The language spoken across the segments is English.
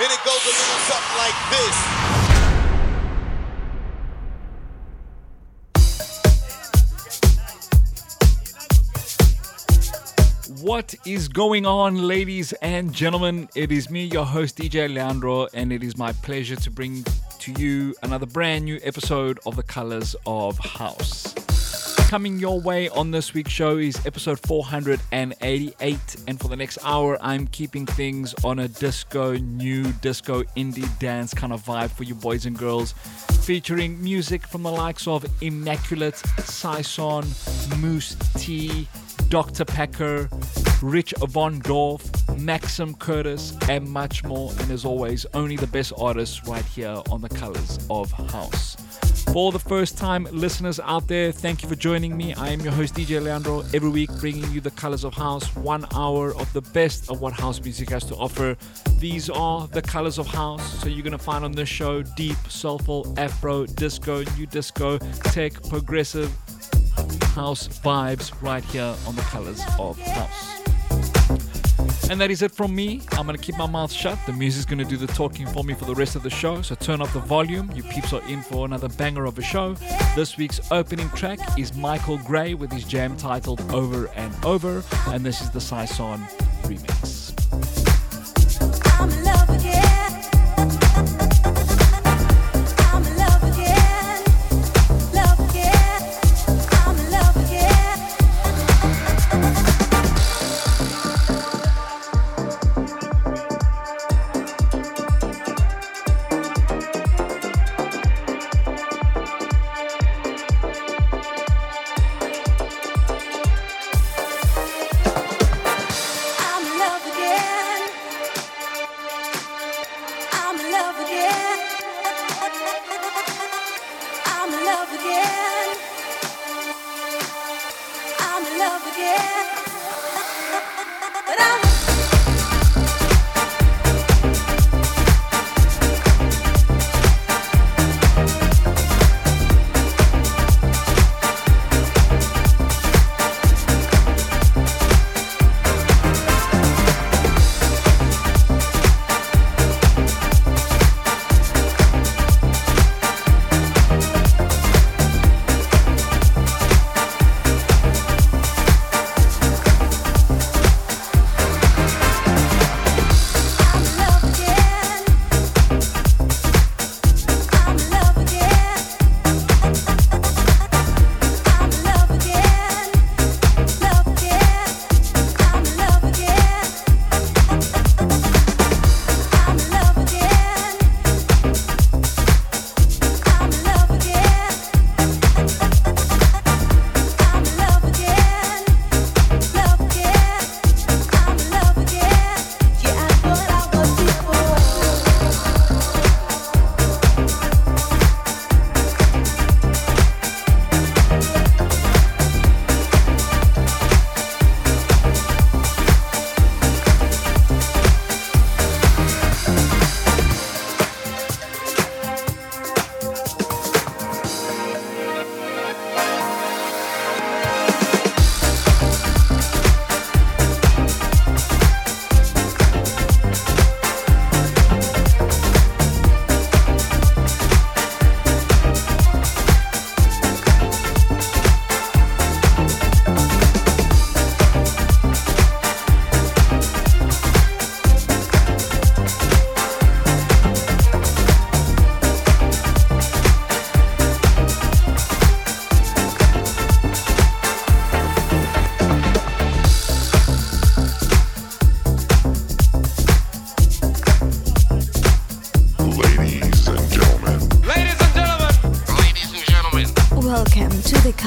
And it goes a little something like this. What is going on, ladies and gentlemen? It is me, your host, DJ Leandro, and it is my pleasure to bring to you another brand new episode of The Colors of House. Coming your way on this week's show is episode 488, and for the next hour, I'm keeping things on a disco, new disco, indie dance kind of vibe for you boys and girls, featuring music from the likes of Immaculate, Sison, Mousse T, Dr. Packer, Rich Vom Dorf, Maxim Curtis, and much more. And as always, only the best artists right here on the colors of house. For the first time listeners out there, thank you for joining me. I am your host, DJ Leandro, every week bringing you the colors of house, one hour of the best of what house music has to offer. These are the colors of house. So you're going to find on this show deep, soulful, afro, disco, new disco, tech, progressive, house vibes right here on the colors of house. And that is it from me. I'm going to keep my mouth shut. The music's going to do the talking for me for the rest of the show. So turn up the volume. You peeps are in for another banger of a show. This week's opening track is Michael Gray with his jam titled Over and Over. And this is the Sison remix.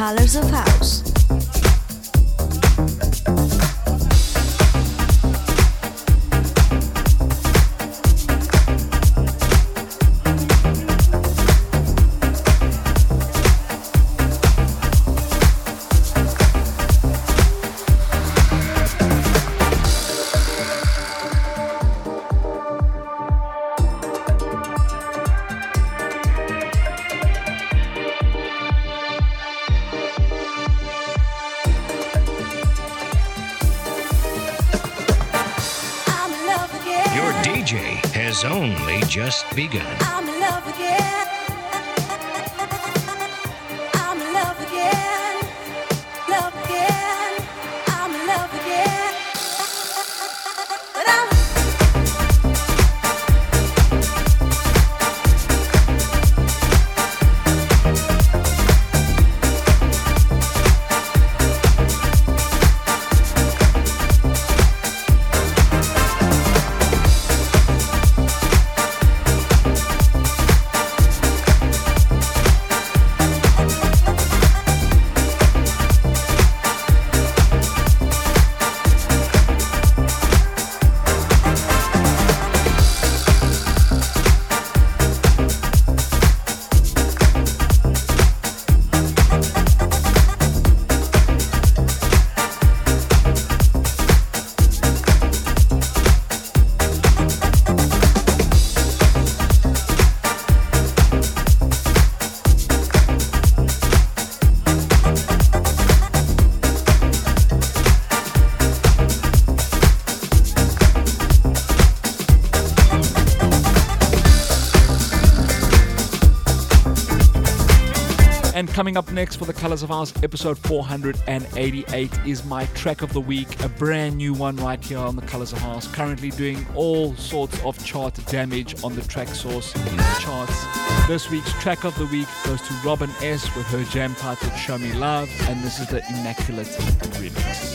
Colors of just coming up next for the Colors of House, episode 488 is my track of the week, a brand new one right here on the Colors of House. Currently doing all sorts of chart damage on the Traxsource charts. This week's track of the week goes to Robin S with her jam titled Show Me Love, and this is the Immaculate remix.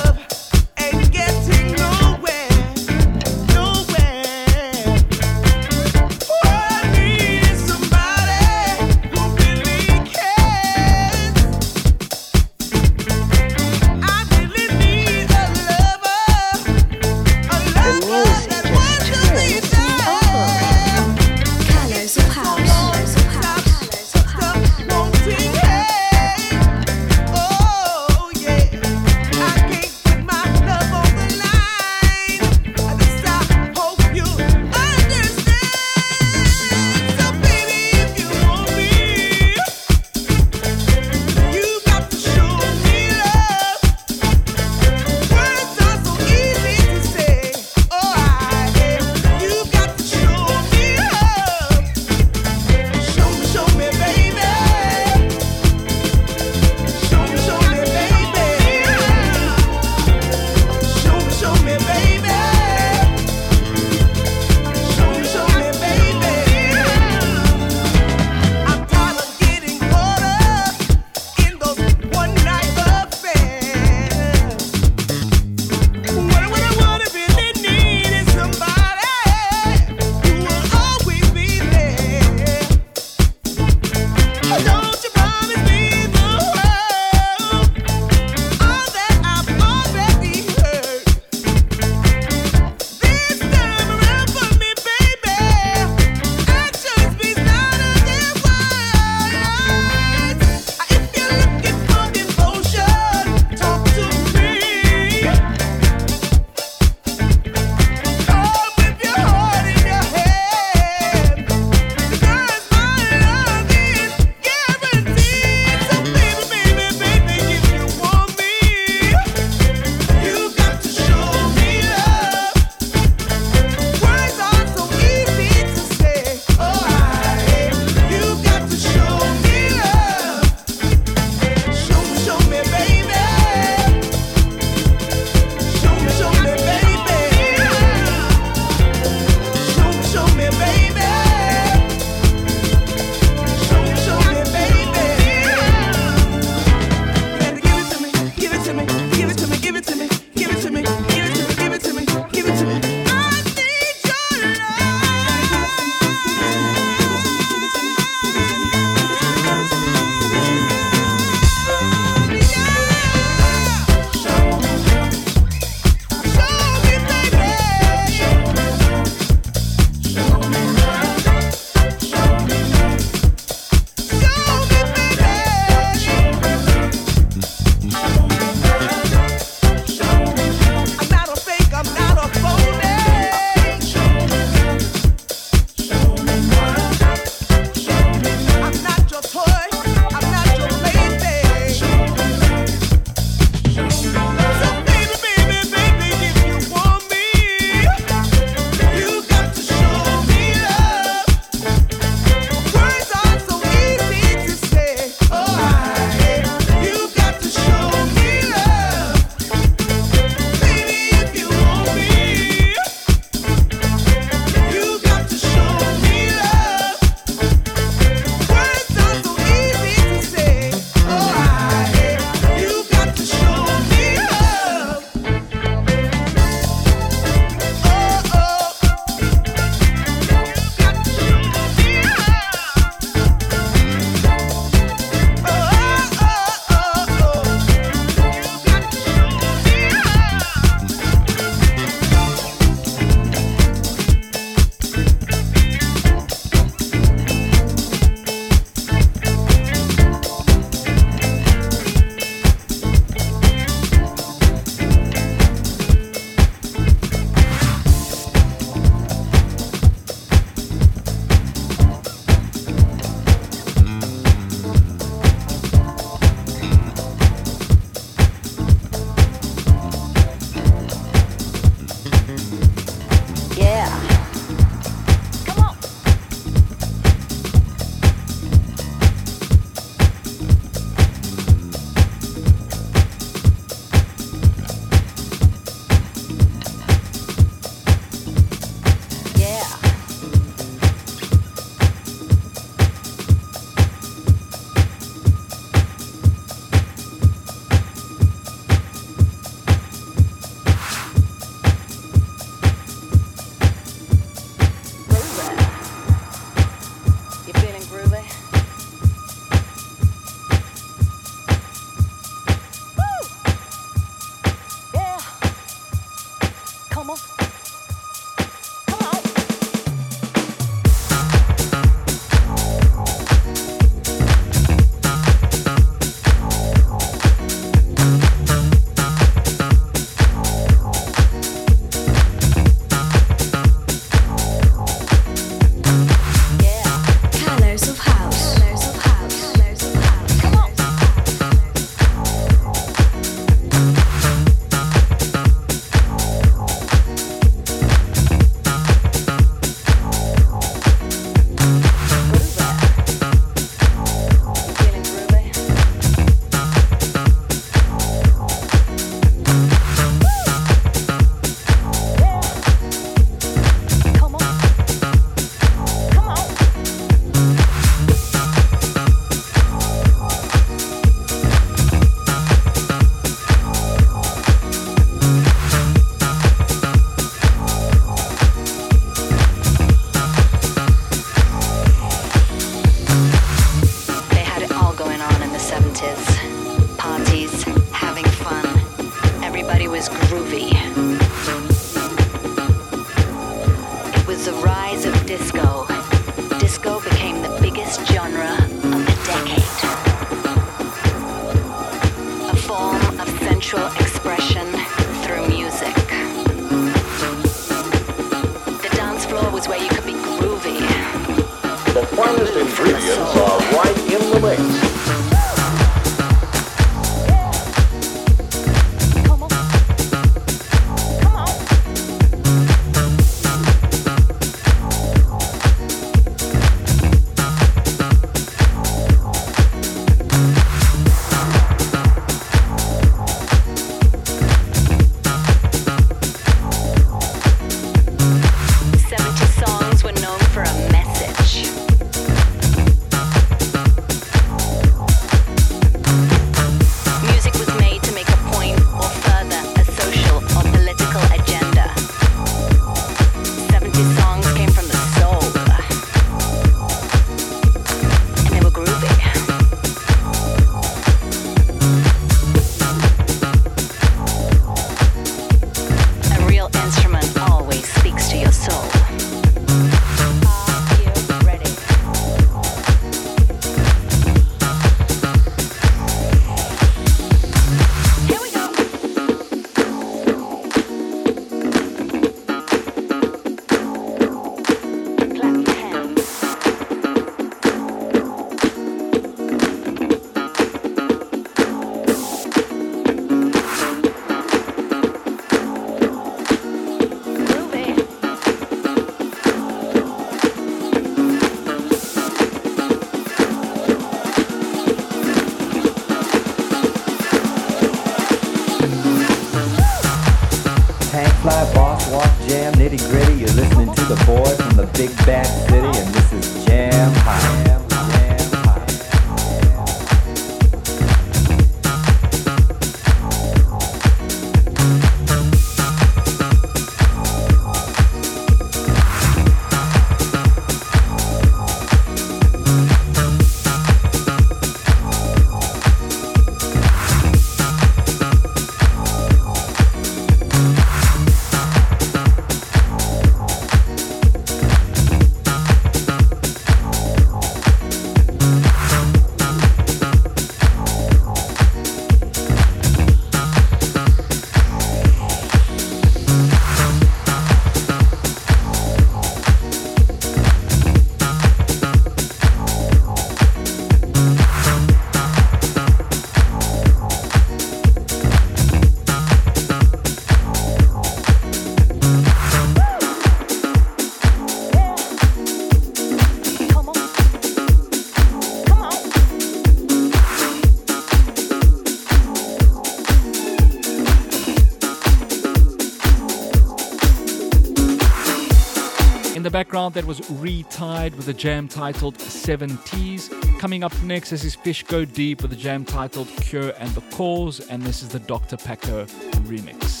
out, that was Retied with a jam titled Seven Ts. Coming up next, this is Fish Go Deep with a jam titled Cure and the Cause, and this is the Dr. Packer remix.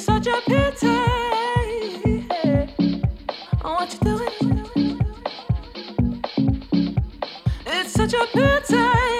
such a pity what you doing. It's such a pity.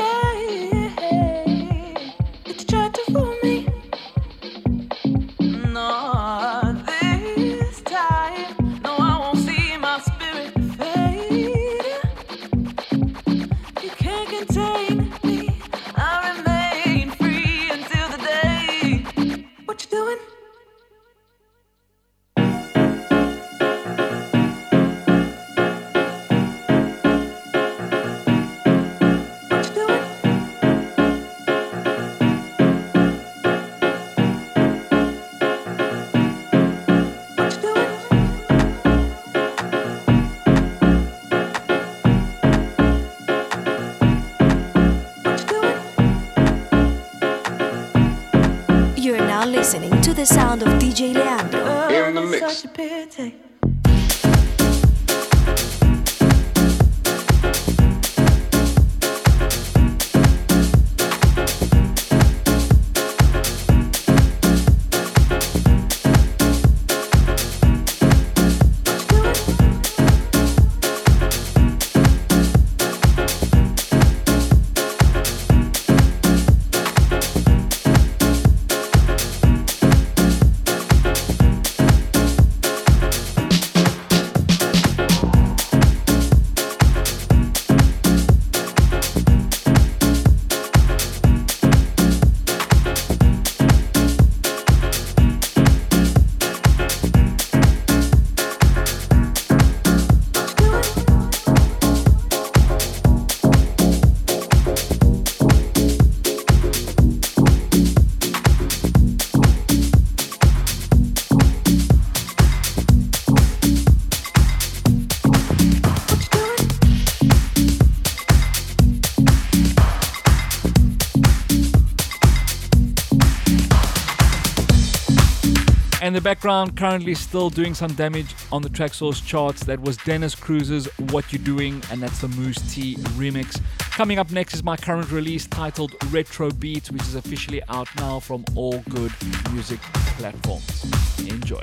now listening to the sound of DJ Leandro. In the mix. in the background, currently still doing some damage on the Traxsource charts, that was Dennis Cruz's What You Doing, and that's the Mousse T remix. Coming up next is my current release titled Retro Beats, which is officially out now from all good music platforms. Enjoy.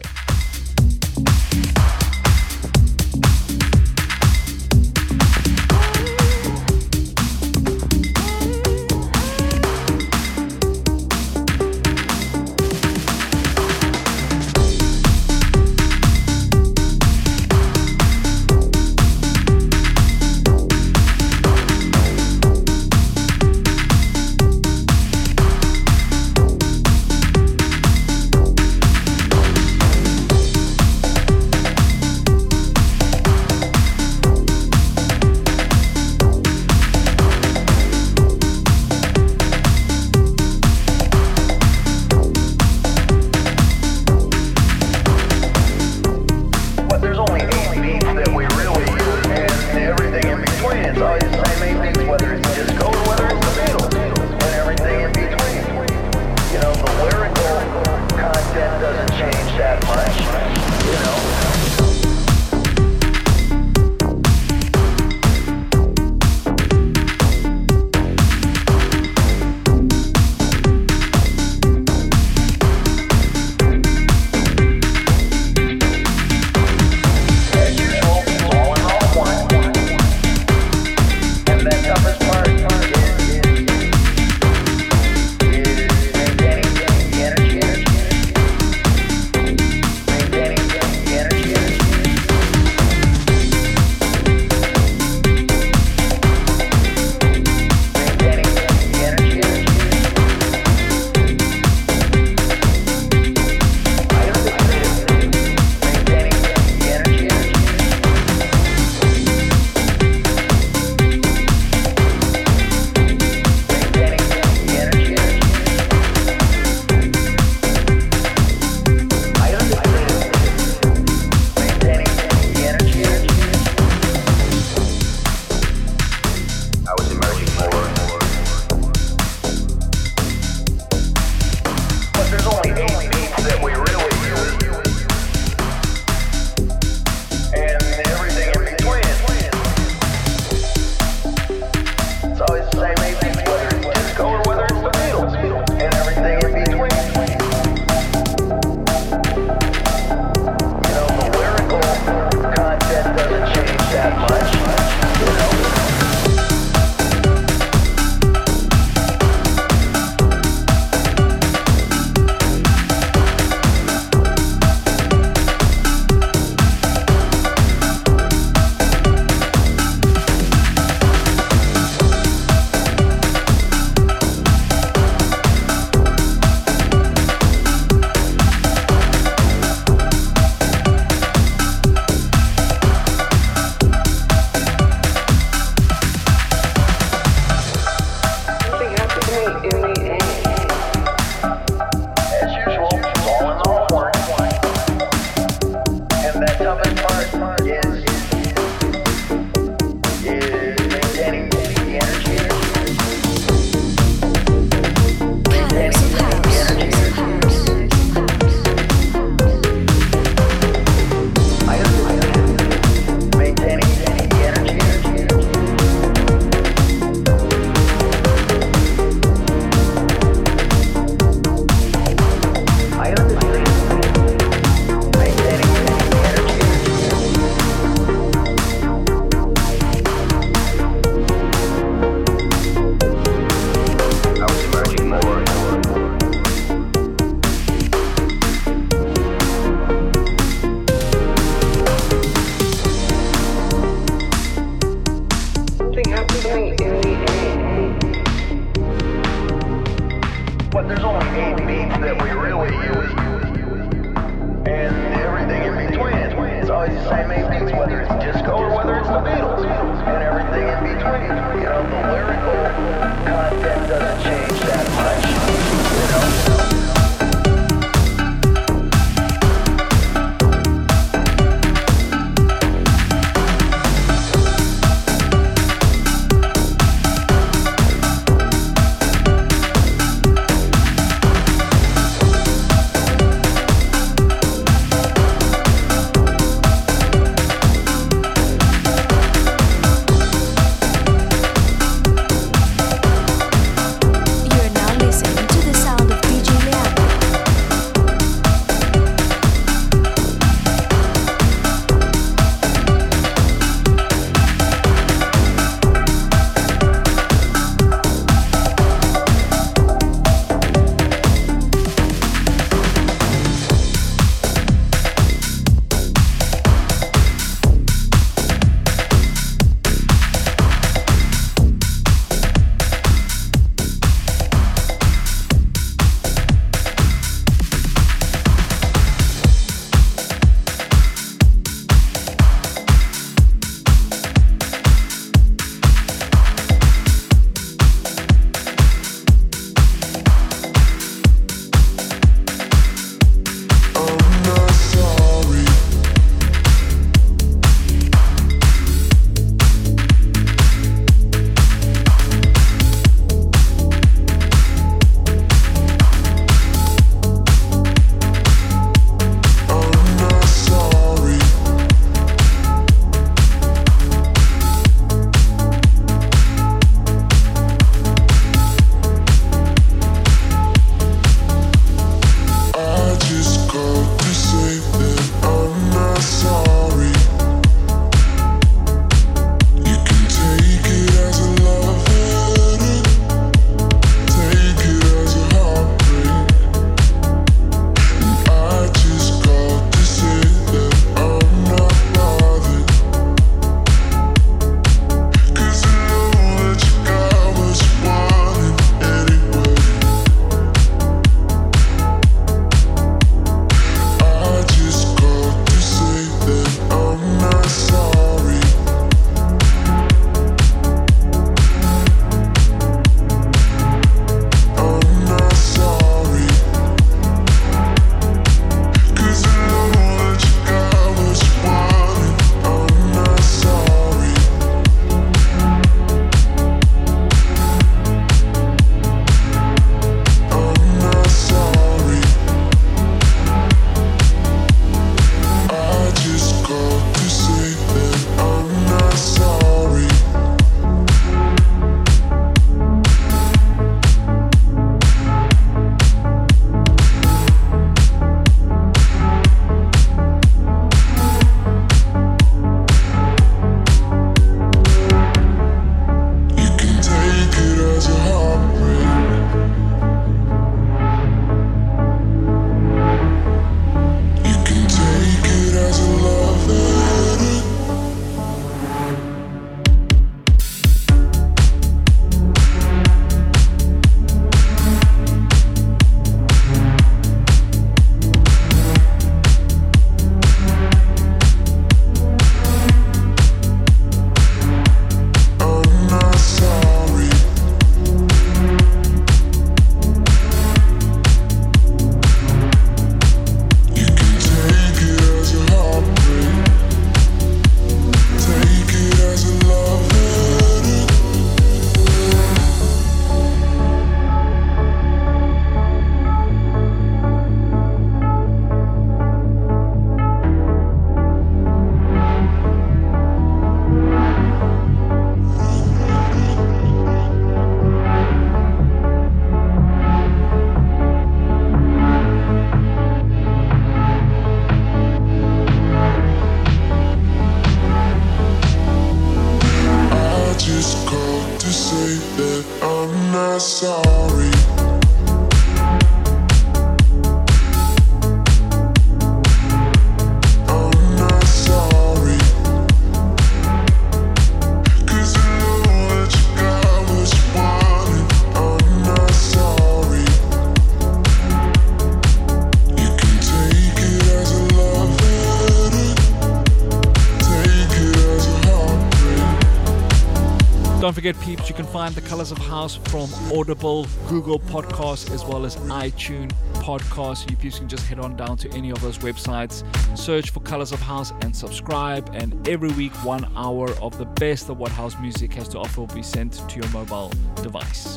Forget, peeps, you can find The Colors of House from Audible, Google Podcasts, as well as iTunes Podcasts. You peeps can just head on down to any of those websites, search for Colors of House, and subscribe. And every week, one hour of the best of what house music has to offer will be sent to your mobile device.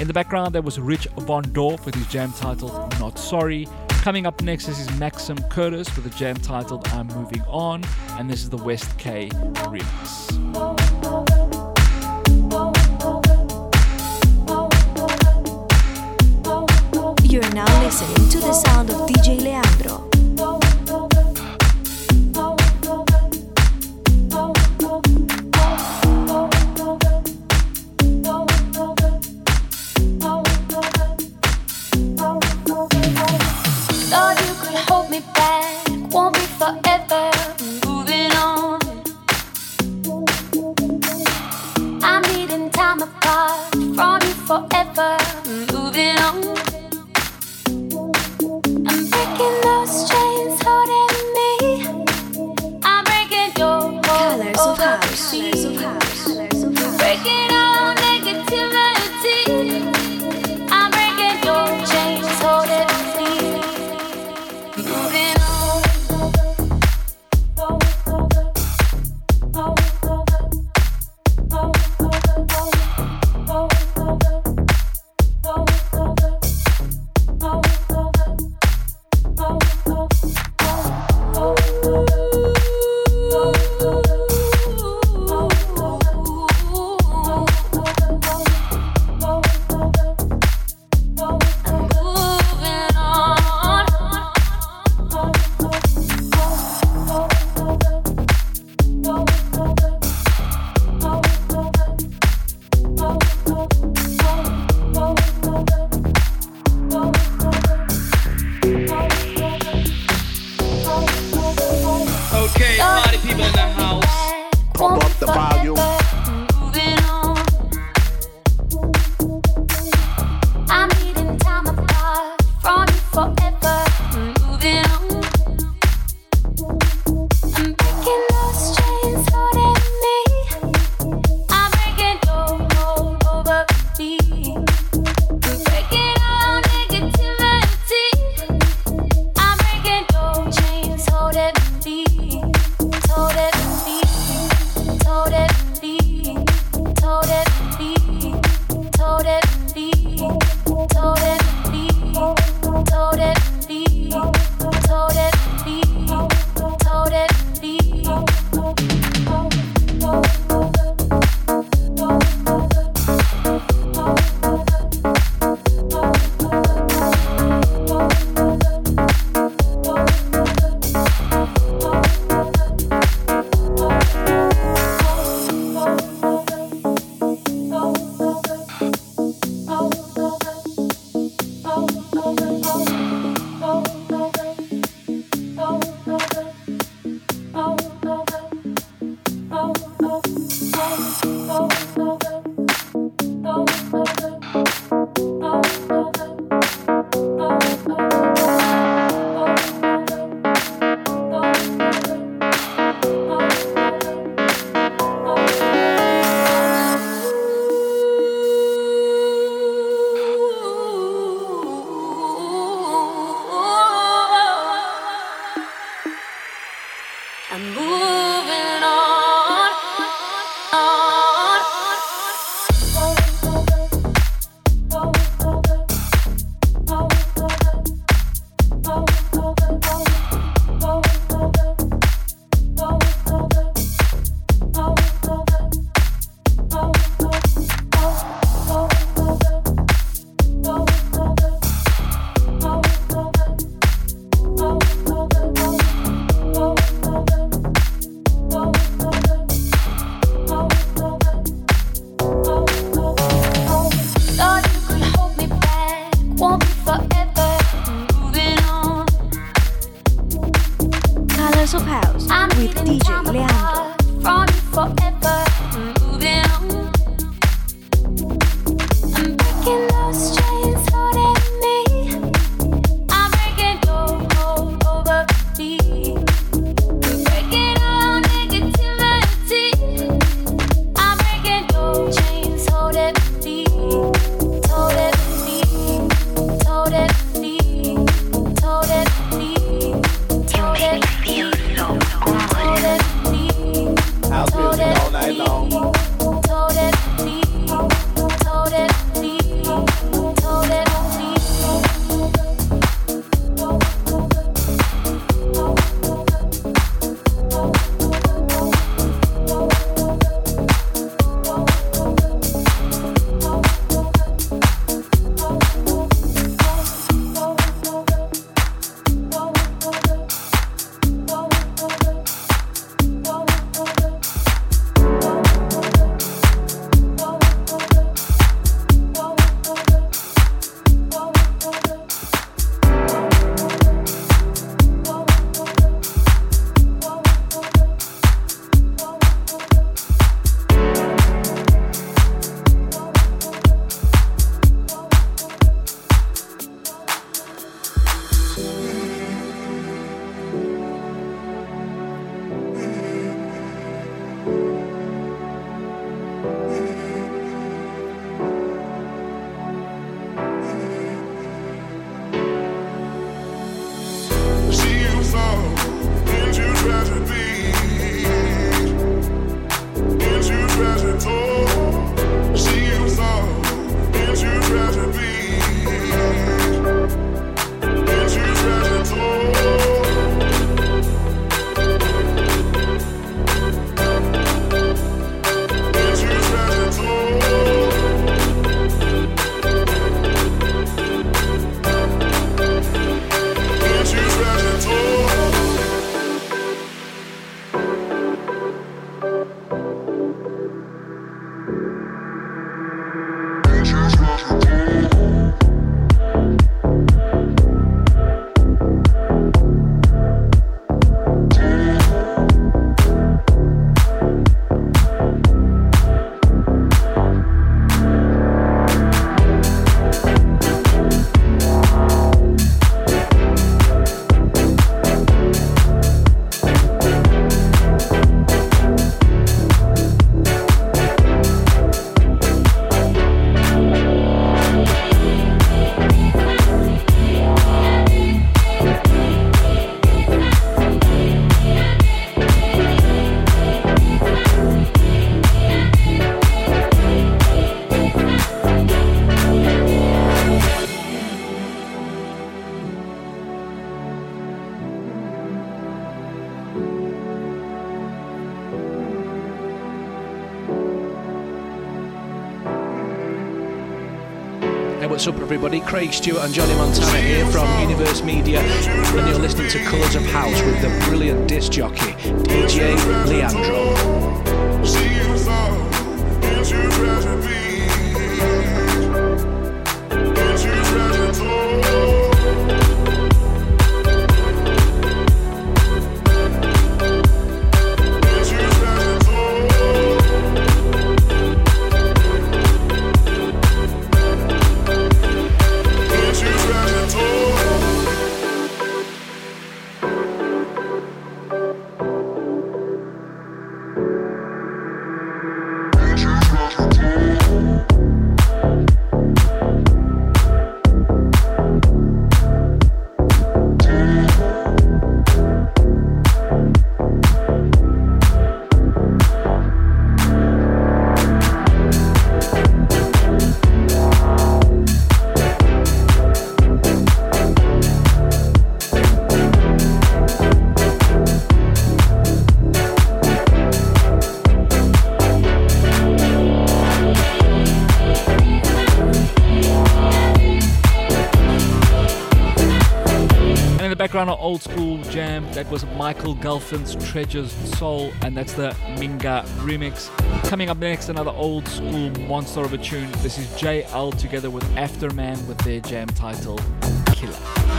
In the background, there was Rich Vom Dorf with his jam titled Not Sorry. Coming up next is Maxim Curtis with a jam titled I'm Moving On, and this is the West K remix. Listening to the sound of DJ Leandro. Everybody? Craig Stewart and Johnny Montana here from Universe Media, and you're listening to Colours of House with the brilliant disc jockey, DJ Leandro. That was Michael Gelfin's Treasures Soul, and that's the Minga remix. Coming up next, another old school monster of a tune. This is JL together with Afterman with their jam title Killer.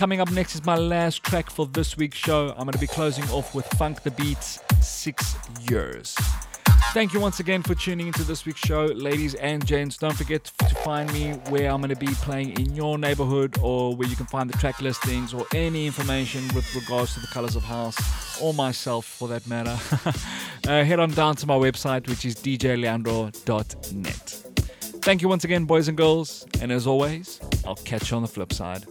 Coming up next is my last track for this week's show. I'm going to be closing off with Funk the Beats Six Years. Thank you once again for tuning into this week's show, ladies and gents. Don't forget to find me where I'm going to be playing in your neighborhood or where you can find the track listings or any information with regards to the colors of house or myself for that matter. uh, head on down to my website, which is djleandro.net. Thank you once again, boys and girls. And as always, I'll catch you on the flip side.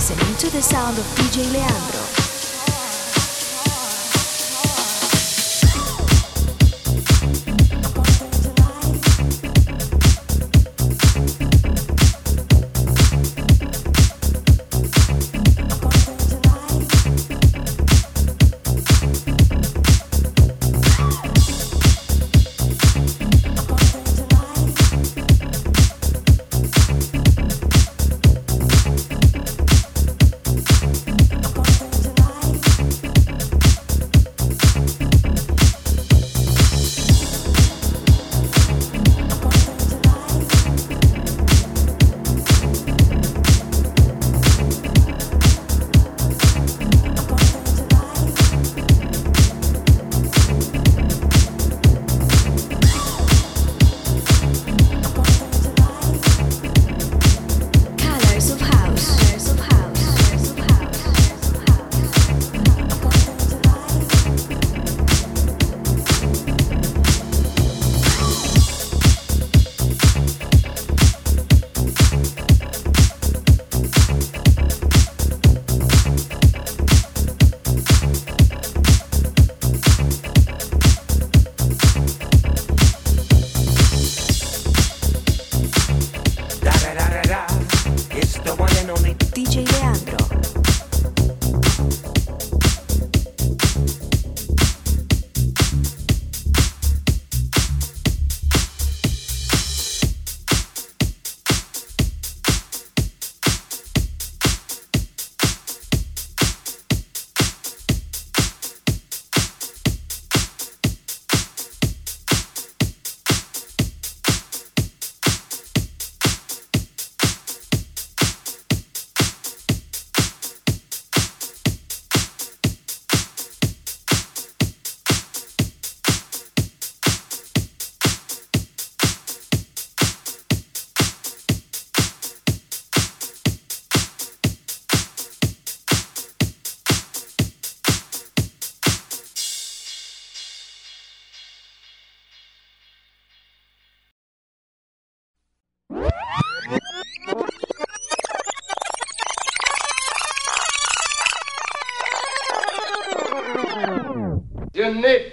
Listening to the sound of DJ Leandro.